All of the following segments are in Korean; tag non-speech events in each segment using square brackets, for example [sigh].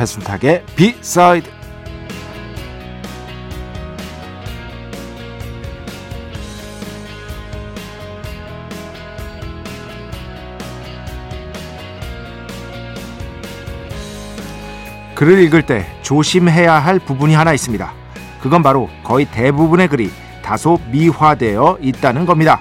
배순탁의 비사이드 글을 읽을 때 조심해야 할 부분이 하나 있습니다. 그건 바로 거의 대부분의 글이 다소 미화되어 있다는 겁니다.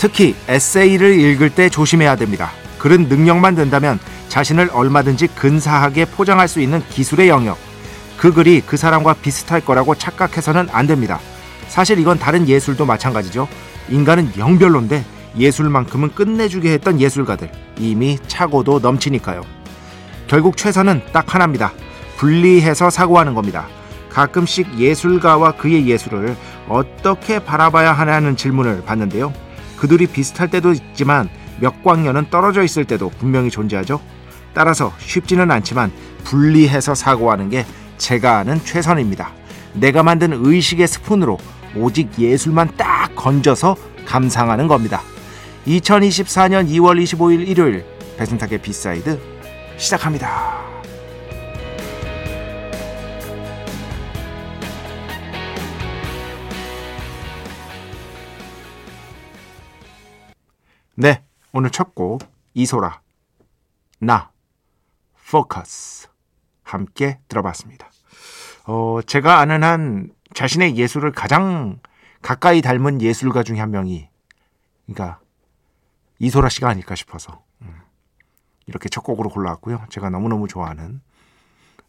특히 에세이를 읽을 때 조심해야 됩니다. 글은 능력만 된다면 자신을 얼마든지 근사하게 포장할 수 있는 기술의 영역. 그 글이 그 사람과 비슷할 거라고 착각해서는 안 됩니다. 사실 이건 다른 예술도 마찬가지죠. 인간은 영별로인데 예술만큼은 끝내주게 했던 예술가들 이미 차고도 넘치니까요. 결국 최선은 딱 하나입니다. 분리해서 사고하는 겁니다. 가끔씩 예술가와 그의 예술을 어떻게 바라봐야 하냐는 질문을 받는데요. 그들이 비슷할 때도 있지만 몇 광년은 떨어져 있을 때도 분명히 존재하죠. 따라서 쉽지는 않지만 분리해서 사고하는 게 제가 아는 최선입니다. 내가 만든 의식의 스푼으로 오직 예술만 딱 건져서 감상하는 겁니다. 2024년 2월 25일 일요일 배순탁의 B side 시작합니다. 네, 오늘 첫 곡 이소라 나 포커스 함께 들어봤습니다. 어, 제가 아는 한 자신의 예술을 가장 가까이 닮은 예술가 중에 한 명이 그러니까 이소라 씨가 아닐까 싶어서 음, 이렇게 첫 곡으로 골라왔고요. 제가 너무너무 좋아하는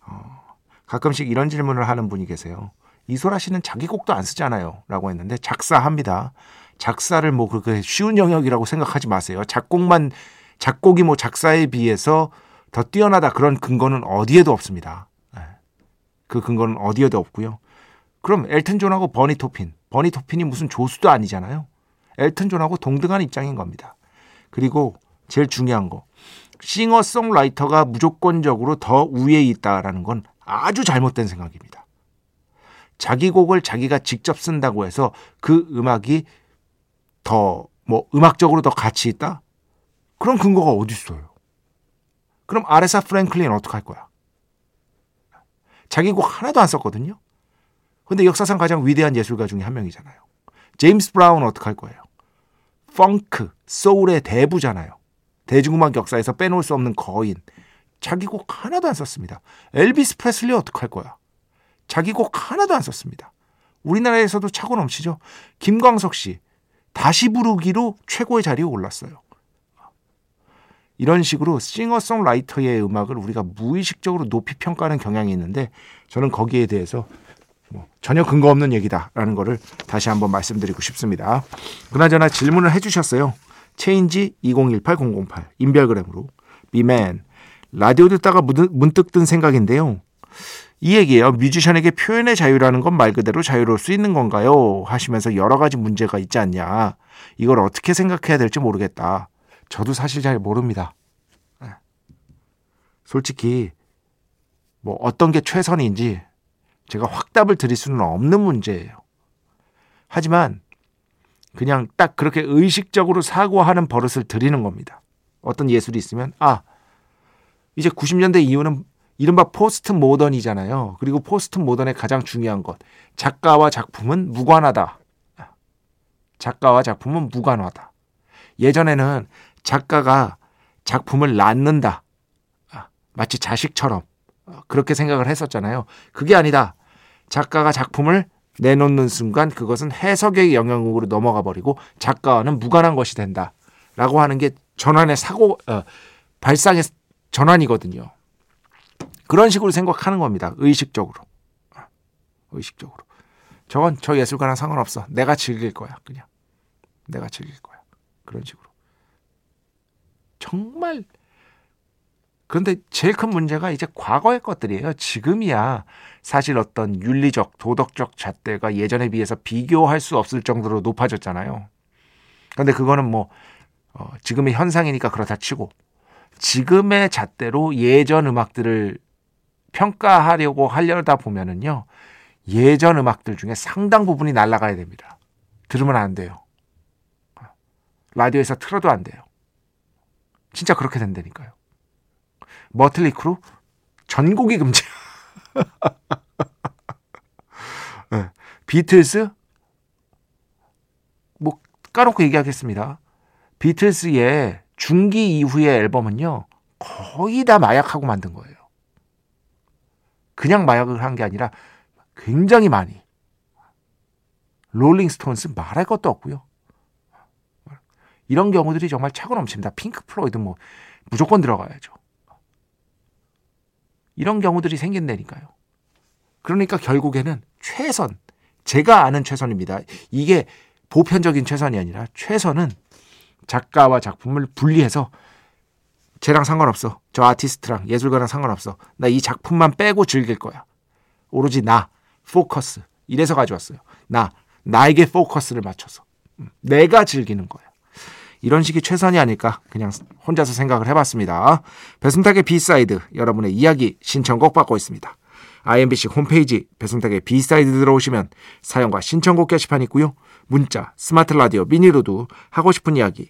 어, 가끔씩 이런 질문을 하는 분이 계세요. 이소라 씨는 자기 곡도 안 쓰잖아요. 라고 했는데 작사합니다. 작사를 뭐 그렇게 쉬운 영역이라고 생각하지 마세요. 작곡만 작곡이 뭐 작사에 비해서 더 뛰어나다 그런 근거는 어디에도 없습니다. 네. 그 근거는 어디에도 없고요. 그럼 엘튼 존하고 버니 토핀, 버니 토핀이 무슨 조수도 아니잖아요. 엘튼 존하고 동등한 입장인 겁니다. 그리고 제일 중요한 거, 싱어송라이터가 무조건적으로 더 우위에 있다라는 건 아주 잘못된 생각입니다. 자기 곡을 자기가 직접 쓴다고 해서 그 음악이 더 뭐 음악적으로 더 가치 있다? 그런 근거가 어디 있어요? 그럼 아레사 프랭클린 어떻게 할 거야? 자기 곡 하나도 안 썼거든요. 근데 역사상 가장 위대한 예술가 중에 한 명이잖아요. 제임스 브라운 어떻게 할 거예요? 펑크, 소울의 대부잖아요. 대중음악 역사에서 빼놓을 수 없는 거인. 자기 곡 하나도 안 썼습니다. 엘비스 프레슬리 어떻게 할 거야? 자기 곡 하나도 안 썼습니다. 우리나라에서도 차고 넘치죠. 김광석 씨, 다시 부르기로 최고의 자리에 올랐어요. 이런 식으로 싱어송라이터의 음악을 우리가 무의식적으로 높이 평가하는 경향이 있는데 저는 거기에 대해서 뭐 전혀 근거 없는 얘기다라는 것을 다시 한번 말씀드리고 싶습니다. 그나저나 질문을 해주셨어요. 체인지 2018-008 인별그램으로 비맨 라디오 듣다가 문득 든 생각인데요. 이 얘기예요. 뮤지션에게 표현의 자유라는 건 말 그대로 자유로울 수 있는 건가요? 하시면서 여러 가지 문제가 있지 않냐. 이걸 어떻게 생각해야 될지 모르겠다. 저도 사실 잘 모릅니다. 네. 솔직히 뭐 어떤 게 최선인지 제가 확답을 드릴 수는 없는 문제예요. 하지만 그냥 딱 그렇게 의식적으로 사고하는 버릇을 들이는 겁니다. 어떤 예술이 있으면 아 이제 90년대 이후는 이른바 postmodern이잖아요. 그리고 postmodern의 가장 중요한 것. 작가와 작품은 무관하다. 작가와 작품은 무관하다. 예전에는 작가가 작품을 낳는다. 아, 마치 자식처럼 어, 그렇게 생각을 했었잖아요. 그게 아니다. 작가가 작품을 내놓는 순간 그것은 해석의 영역으로 넘어가 버리고 작가와는 무관한 것이 된다. 라고 하는 게 전환의 사고, 어, 발상의 전환이거든요. 그런 식으로 생각하는 겁니다. 의식적으로. 어, 의식적으로. 저건 저 예술가랑 상관없어. 내가 즐길 거야. 그냥. 내가 즐길 거야. 그런 식으로. 정말 그런데 제일 큰 문제가 이제 과거의 것들이에요. 지금이야 사실 어떤 윤리적, 도덕적 잣대가 예전에 비해서 비교할 수 없을 정도로 높아졌잖아요. 그런데 그거는 뭐 어, 지금의 현상이니까 그렇다 치고 지금의 잣대로 예전 음악들을 평가하려고 하려다 보면은요. 예전 음악들 중에 상당 부분이 날아가야 됩니다. 들으면 안 돼요. 라디오에서 틀어도 안 돼요. 진짜 그렇게 된다니까요. 머틀리 크루 전곡이 금지. [laughs] 네. 비틀스 뭐 까놓고 얘기하겠습니다. 비틀스의 중기 이후의 앨범은요 거의 다 마약하고 만든 거예요. 그냥 마약을 한 게 아니라 굉장히 많이. 롤링스톤스 말할 것도 없고요. 이런 경우들이 정말 차고 넘칩니다. 핑크 플로이드 뭐 무조건 들어가야죠. 이런 경우들이 생긴다니까요. 그러니까 결국에는 최선, 제가 아는 최선입니다. 이게 보편적인 최선이 아니라 최선은 작가와 작품을 분리해서 쟤랑 상관없어. 저 아티스트랑 예술가랑 상관없어. 나 이 작품만 빼고 즐길 거야. 오로지 나, 포커스. 이래서 가져왔어요. 나, 나에게 포커스를 맞춰서. 음, 내가 즐기는 거야. 이런 식이 최선이 아닐까 그냥 혼자서 생각을 해봤습니다. 배순탁의 B side 여러분의 이야기 신청곡 받고 있습니다. IMBC 홈페이지 배순탁의 B side 들어오시면 사연과 신청곡 게시판 있고요. 문자, 스마트 라디오, 미니로도 하고 싶은 이야기,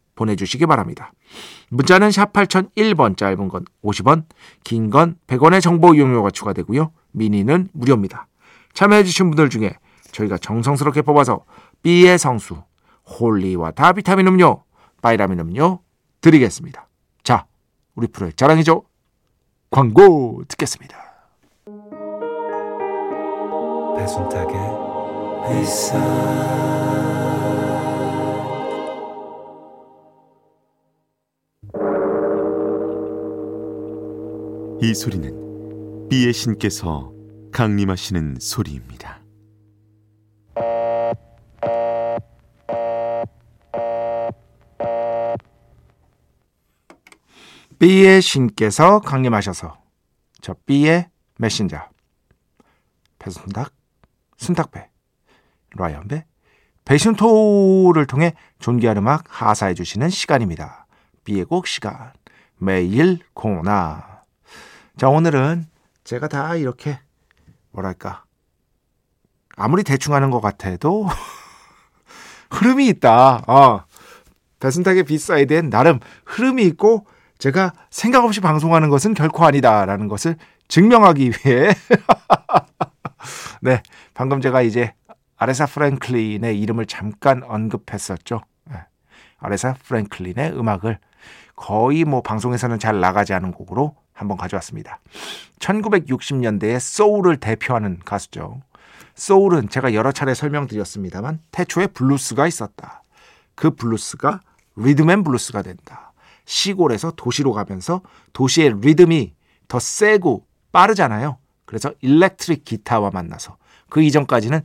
보내주시기 바랍니다. 문자는 샵 8001번 짧은 건 50원, 긴 건 100원의 정보 이용료가 추가되고요. 미니는 무료입니다. 참여해주신 분들 중에 저희가 정성스럽게 뽑아서 B의 성수, holy water 비타민 음료, 바이라민 음료 드리겠습니다. 자, 우리 프로의 자랑이죠. 광고 듣겠습니다. 배순탁의 회사 이 소리는 비의 신께서 강림하시는 소리입니다. B의 신께서 강림하셔서 저 B의 메신저 배순탁, 순탁배, 라이언배, 배신토를 통해 존귀한 음악 하사해 주시는 시간입니다. B의 곡 시간 매일 코나 자 오늘은 제가 다 이렇게 뭐랄까 아무리 대충 하는 것 같아도 [laughs] 흐름이 있다. 어. 배순탁의 비사이드엔 나름 흐름이 있고 제가 생각 없이 방송하는 것은 결코 아니다라는 것을 증명하기 위해 [laughs] 네 방금 제가 이제 아레사 프랭클린의 이름을 잠깐 언급했었죠. 네. 아레사 프랭클린의 음악을 거의 뭐 방송에서는 잘 나가지 않은 곡으로 한번 가져왔습니다. 1960년대의 소울을 대표하는 가수죠. 소울은 제가 여러 차례 설명드렸습니다만 태초에 블루스가 있었다. 그 블루스가 리듬앤 블루스가 된다. 시골에서 도시로 가면서 도시의 리듬이 더 세고 빠르잖아요. 그래서 일렉트릭 기타와 만나서 그 이전까지는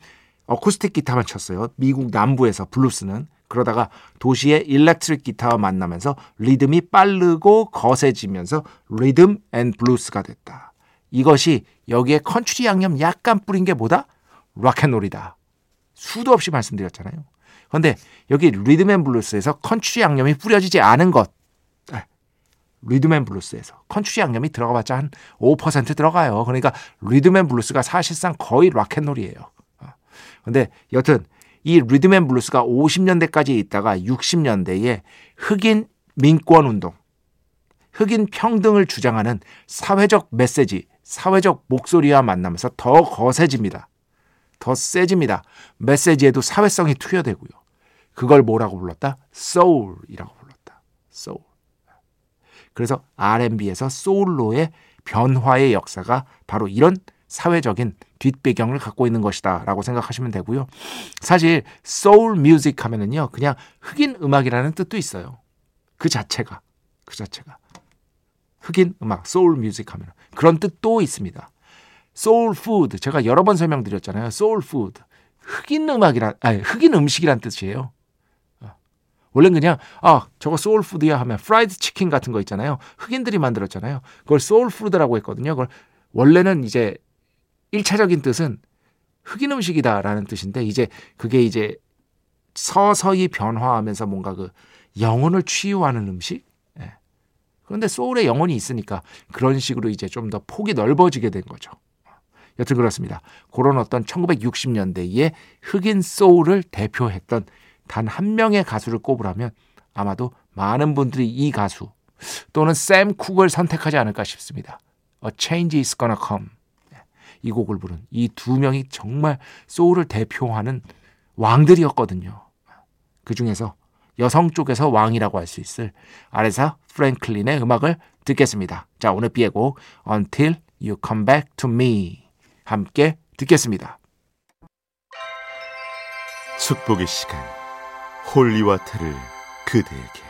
어쿠스틱 기타만 쳤어요. 미국 남부에서 블루스는 그러다가 도시의 일렉트릭 기타와 만나면서 리듬이 빠르고 거세지면서 리듬 앤 블루스가 됐다. 이것이 여기에 컨츄리 양념 약간 뿌린 게 뭐다? 락앤롤이다. 수도 없이 말씀드렸잖아요. 그런데 여기 리듬 앤 블루스에서 컨츄리 양념이 뿌려지지 않은 것 리듬 앤 블루스에서 컨츄리 양념이 들어가봤자 한 5% 들어가요. 그러니까 리듬 앤 블루스가 사실상 거의 락앤롤이에요. 어. 근데 여튼 이 리듬 앤 블루스가 50년대까지 있다가 60년대에 흑인 민권 운동, 흑인 평등을 주장하는 사회적 메시지, 사회적 목소리와 만나면서 더 거세집니다. 더 세집니다. 메시지에도 사회성이 투여되고요. 그걸 뭐라고 불렀다? 소울이라고 불렀다. 소울. 그래서 R&B에서 소울로의 변화의 역사가 바로 이런 사회적인 뒷배경을 갖고 있는 것이다 라고 생각하시면 되고요. 사실 소울 뮤직 하면은요. 그냥 흑인 음악이라는 뜻도 있어요. 그 자체가 그 자체가 흑인 음악 소울 뮤직 하면 그런 뜻도 있습니다. 소울 푸드 제가 여러 번 설명드렸잖아요. 소울 푸드 흑인 음악이란 아니 흑인 음식이란 뜻이에요. 어. 원래는 그냥 아 저거 소울 푸드야 하면 프라이드 치킨 같은 거 있잖아요. 흑인들이 만들었잖아요. 그걸 소울 푸드라고 했거든요. 그걸 원래는 이제 1차적인 뜻은 흑인 음식이다라는 뜻인데 이제 그게 이제 서서히 변화하면서 뭔가 그 영혼을 치유하는 음식? 예. 그런데 소울에 영혼이 있으니까 그런 식으로 이제 좀 더 폭이 넓어지게 된 거죠. 여튼 그렇습니다. 그런 어떤 1960년대에 흑인 소울을 대표했던 단 한 명의 가수를 꼽으라면 아마도 많은 분들이 이 가수 또는 샘 쿡을 선택하지 않을까 싶습니다. A Change is Gonna Come. 이 곡을 부른 이 두 명이 정말 소울을 대표하는 왕들이었거든요. 그 중에서 여성 쪽에서 왕이라고 할 수 있을 아레사 프랭클린의 음악을 듣겠습니다. 자, 오늘 비의 곡 Until You Come Back to Me 함께 듣겠습니다. 축복의 시간 Holy Water를 그대에게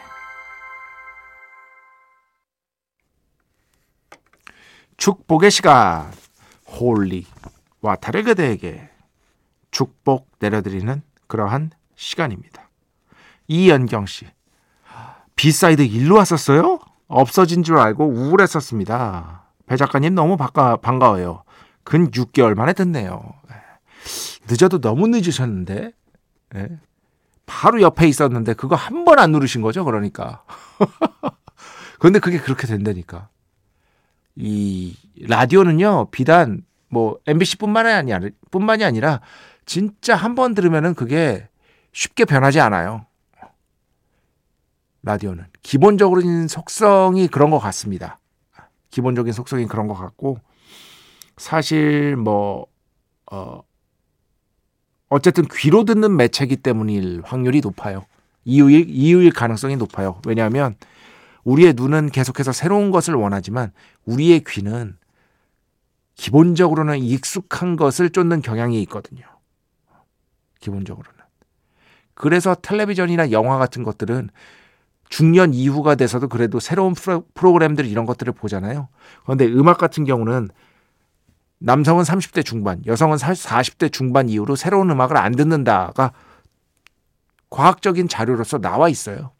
축복의 시간 Holy Water를 그대에게 축복 내려드리는 그러한 시간입니다. 이연경 씨 B-side 일로 왔었어요? 없어진 줄 알고 우울했었습니다. 배 작가님 너무 반가, 반가워요. 근 6개월 만에 듣네요. 늦어도 너무 늦으셨는데 예. 바로 옆에 있었는데 그거 한 번 안 누르신 거죠 그러니까 [laughs] 그런데 그게 그렇게 된다니까 이 라디오는요 비단 뭐 MBC뿐만이 아니라 뿐만이 아니라 진짜 한 번 들으면은 그게 쉽게 변하지 않아요. 라디오는 기본적으로는 속성이 그런 것 같습니다. 기본적인 속성이 그런 것 같고 사실 뭐 어, 어쨌든 귀로 듣는 매체기 때문일 확률이 높아요. 이유일 이유일 가능성이 높아요. 왜냐하면 우리의 눈은 계속해서 새로운 것을 원하지만 우리의 귀는 기본적으로는 익숙한 것을 쫓는 경향이 있거든요. 기본적으로는. 그래서 텔레비전이나 영화 같은 것들은 중년 이후가 돼서도 그래도 새로운 프로, 프로그램들 이런 것들을 보잖아요. 그런데 음악 같은 경우는 남성은 30대 중반, 여성은 40대 중반 이후로 새로운 음악을 안 듣는다가 과학적인 자료로서 나와 있어요.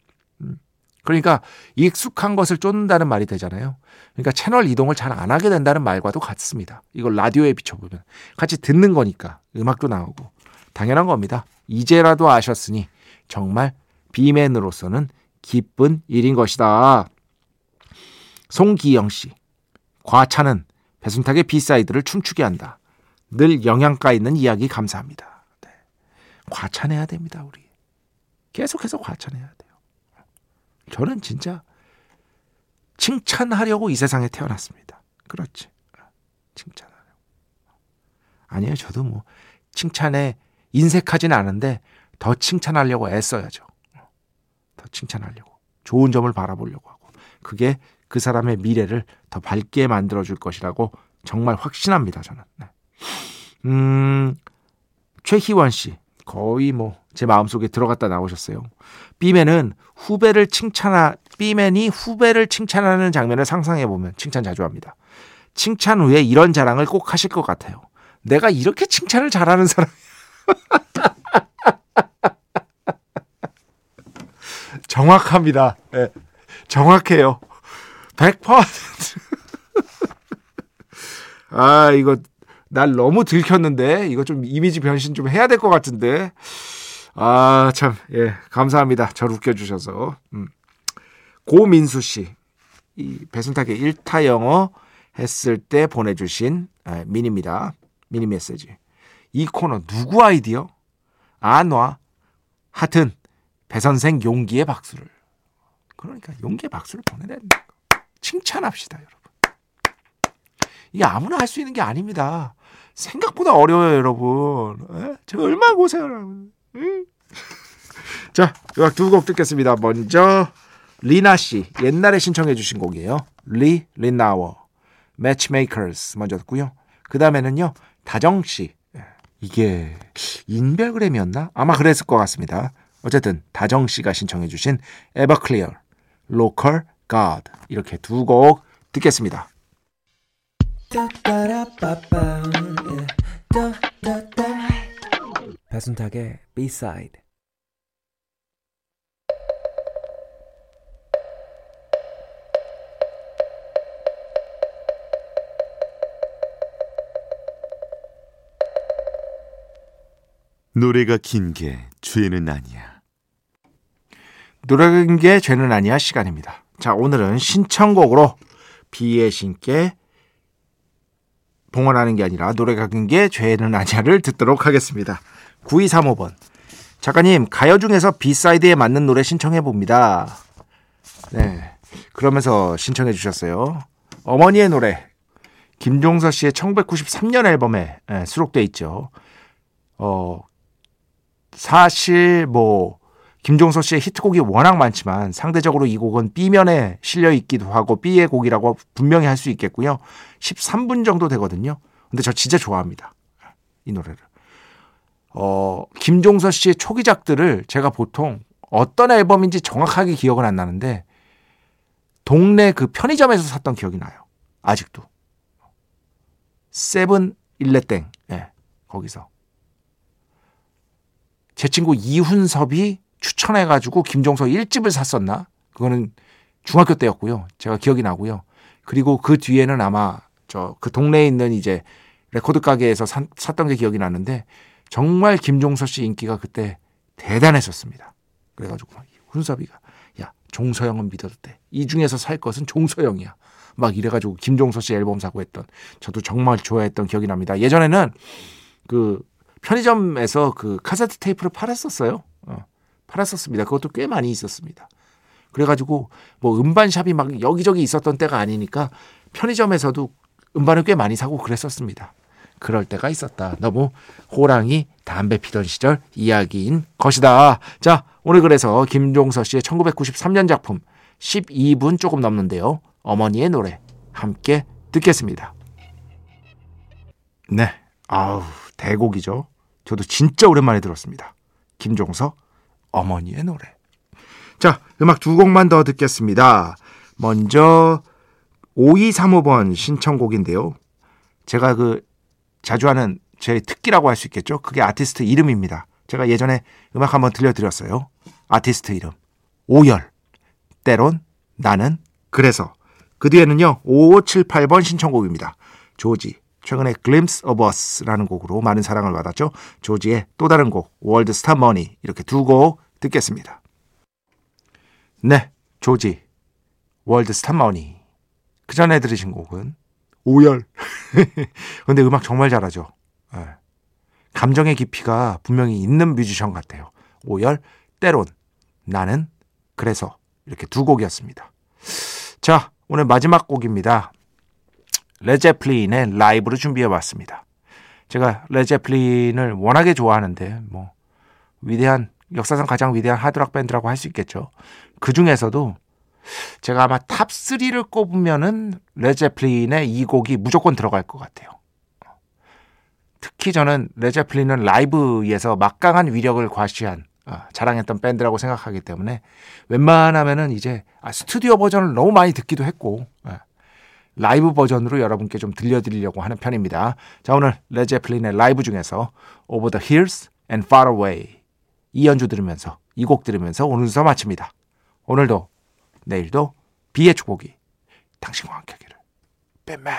음. 그러니까 익숙한 것을 쫓는다는 말이 되잖아요. 그러니까 채널 이동을 잘 안 하게 된다는 말과도 같습니다. 이걸 라디오에 비춰보면 같이 듣는 거니까 음악도 나오고 당연한 겁니다. 이제라도 아셨으니 정말 B-man으로서는 기쁜 일인 것이다. 송기영 씨. 과찬은 배순탁의 B-side를 춤추게 한다. 늘 영양가 있는 이야기 감사합니다. 네. 과찬해야 됩니다, 우리. 계속해서 과찬해야 돼요. 저는 진짜 칭찬하려고 이 세상에 태어났습니다. 그렇지. 칭찬하려고. 아니에요. 저도 뭐 칭찬에 인색하지는 않은데 더 칭찬하려고 애써야죠. 더 칭찬하려고. 좋은 점을 바라보려고 하고. 그게 그 사람의 미래를 더 밝게 만들어줄 것이라고 정말 확신합니다. 저는. 네. 음, 최희원 씨. 거의 뭐 제 마음속에 들어갔다 나오셨어요. B맨은 후배를 칭찬하 B맨이 후배를 칭찬하는 장면을 상상해 보면 칭찬 자주 합니다. 칭찬 후에 이런 자랑을 꼭 하실 것 같아요. 내가 이렇게 칭찬을 잘하는 사람 [laughs] 정확합니다. 네, 정확해요. 100%. [laughs] 아, 이거 날 너무 들켰는데 이거 좀 이미지 변신 좀 해야 될 것 같은데. 아, 참. 예, 감사합니다. 저를 웃겨 주셔서. 음. 고민수 씨. 이 배순탁의 1타 영어 했을 때 보내주신 아, 미니입니다. 미니 메시지. 이 코너 누구 아이디어? 안와. 하여튼 배 선생 용기의 박수를. 그러니까 용기의 박수를 보내야 된다. 칭찬합시다, 여러분. 이게 아무나 할 수 있는 게 아닙니다. 생각보다 어려워요, 여러분. 에? 제가 얼마나 고생을 하면. [laughs] 자, 음악 두 곡 듣겠습니다. 먼저 리나 씨 옛날에 신청해 주신 곡이에요. Lee Ritenour Matchmakers 먼저 듣고요. 그 다음에는요 다정 씨 이게 인별그램이었나? 아마 그랬을 것 같습니다. 어쨌든 다정 씨가 신청해 주신 Everclear Local God 이렇게 두 곡 듣겠습니다. 배순탁의 B-side. 노래가 긴 게 죄는 아니야. 노래는 게 죄는 아니야. 시간입니다. 자 오늘은 신청곡으로 비의 신께 봉헌하는 게 아니라 노래가 긴게 죄는 아니야를 듣도록 하겠습니다. 9235번 작가님 가요 중에서 비사이드에 맞는 노래 신청해 봅니다. 네 그러면서 신청해 주셨어요. 어머니의 노래 김종서 씨의 1993년 앨범에 네, 수록돼 있죠. 어 사실 뭐 김종서 씨의 히트곡이 워낙 많지만 상대적으로 이 곡은 B면에 실려 있기도 하고 B의 곡이라고 분명히 할 수 있겠고요. 13분 정도 되거든요. 근데 저 진짜 좋아합니다. 이 노래를. 어, 김종서 씨의 초기작들을 제가 보통 어떤 앨범인지 정확하게 기억은 안 나는데 동네 그 편의점에서 샀던 기억이 나요. 아직도. 세븐 일레땡. 예. 네, 거기서. 제 친구 이훈섭이 추천해가지고 김종서 1집을 샀었나? 그거는 중학교 때였고요. 제가 기억이 나고요. 그리고 그 뒤에는 아마 저 그 동네에 있는 이제 레코드 가게에서 사, 샀던 게 기억이 나는데 정말 김종서 씨 인기가 그때 대단했었습니다. 그래가지고 막 훈섭이가 야 종서영은 믿어도 돼. 이 중에서 살 것은 종서영이야. 막 이래가지고 김종서 씨 앨범 사고 했던 저도 정말 좋아했던 기억이 납니다. 예전에는 그 편의점에서 그 카세트 테이프를 팔았었어요. 어, 팔았었습니다. 그것도 꽤 많이 있었습니다. 그래가지고 뭐 음반샵이 막 여기저기 있었던 때가 아니니까 편의점에서도 음반을 꽤 많이 사고 그랬었습니다. 그럴 때가 있었다. 너무 호랑이 담배 피던 시절 이야기인 것이다. 자, 오늘 그래서 김종서 씨의 1993년 작품 12분 조금 넘는데요. 어머니의 노래 함께 듣겠습니다. 네. 아우, 대곡이죠. 저도 진짜 오랜만에 들었습니다. 김종서 어머니의 노래. 자, 음악 두 곡만 더 듣겠습니다. 먼저 5235번 신청곡인데요. 제가 그 자주 하는 제 특기라고 할 수 있겠죠. 그게 아티스트 이름입니다. 제가 예전에 음악 한번 들려드렸어요. 아티스트 이름. 오열. 때론 나는 그래서. 그 뒤에는요. 5578번 신청곡입니다. 조지. 최근에 Glimpse of Us라는 곡으로 많은 사랑을 받았죠. 조지의 또 다른 곡 Star Money 이렇게 두 곡 듣겠습니다. 네, 조지 Star Money 그 전에 들으신 곡은 오열. [laughs] 근데 음악 정말 잘하죠. 네. 감정의 깊이가 분명히 있는 뮤지션 같아요. 오열, 때론, 나는, 그래서 이렇게 두 곡이었습니다. 자, 오늘 마지막 곡입니다. 레드 제플린의 라이브로 준비해 봤습니다. 제가 레드 제플린을 워낙에 좋아하는데 뭐 위대한 역사상 가장 위대한 하드락 밴드라고 할 수 있겠죠. 그 중에서도 제가 아마 탑 3를 꼽으면은 레드 제플린의 이 곡이 무조건 들어갈 것 같아요. 특히 저는 레드 제플린은 라이브에서 막강한 위력을 과시한 어, 자랑했던 밴드라고 생각하기 때문에 웬만하면은 이제 아, 스튜디오 버전을 너무 많이 듣기도 했고 예. 라이브 버전으로 여러분께 좀 들려드리려고 하는 편입니다. 자, 오늘 레드 제플린의 라이브 중에서 Over the Hills and Far Away 이 연주 들으면서 이 곡 들으면서 오늘 수서 마칩니다. 오늘도 내일도 비의 축복이 당신과 함께하기를. 뱀맨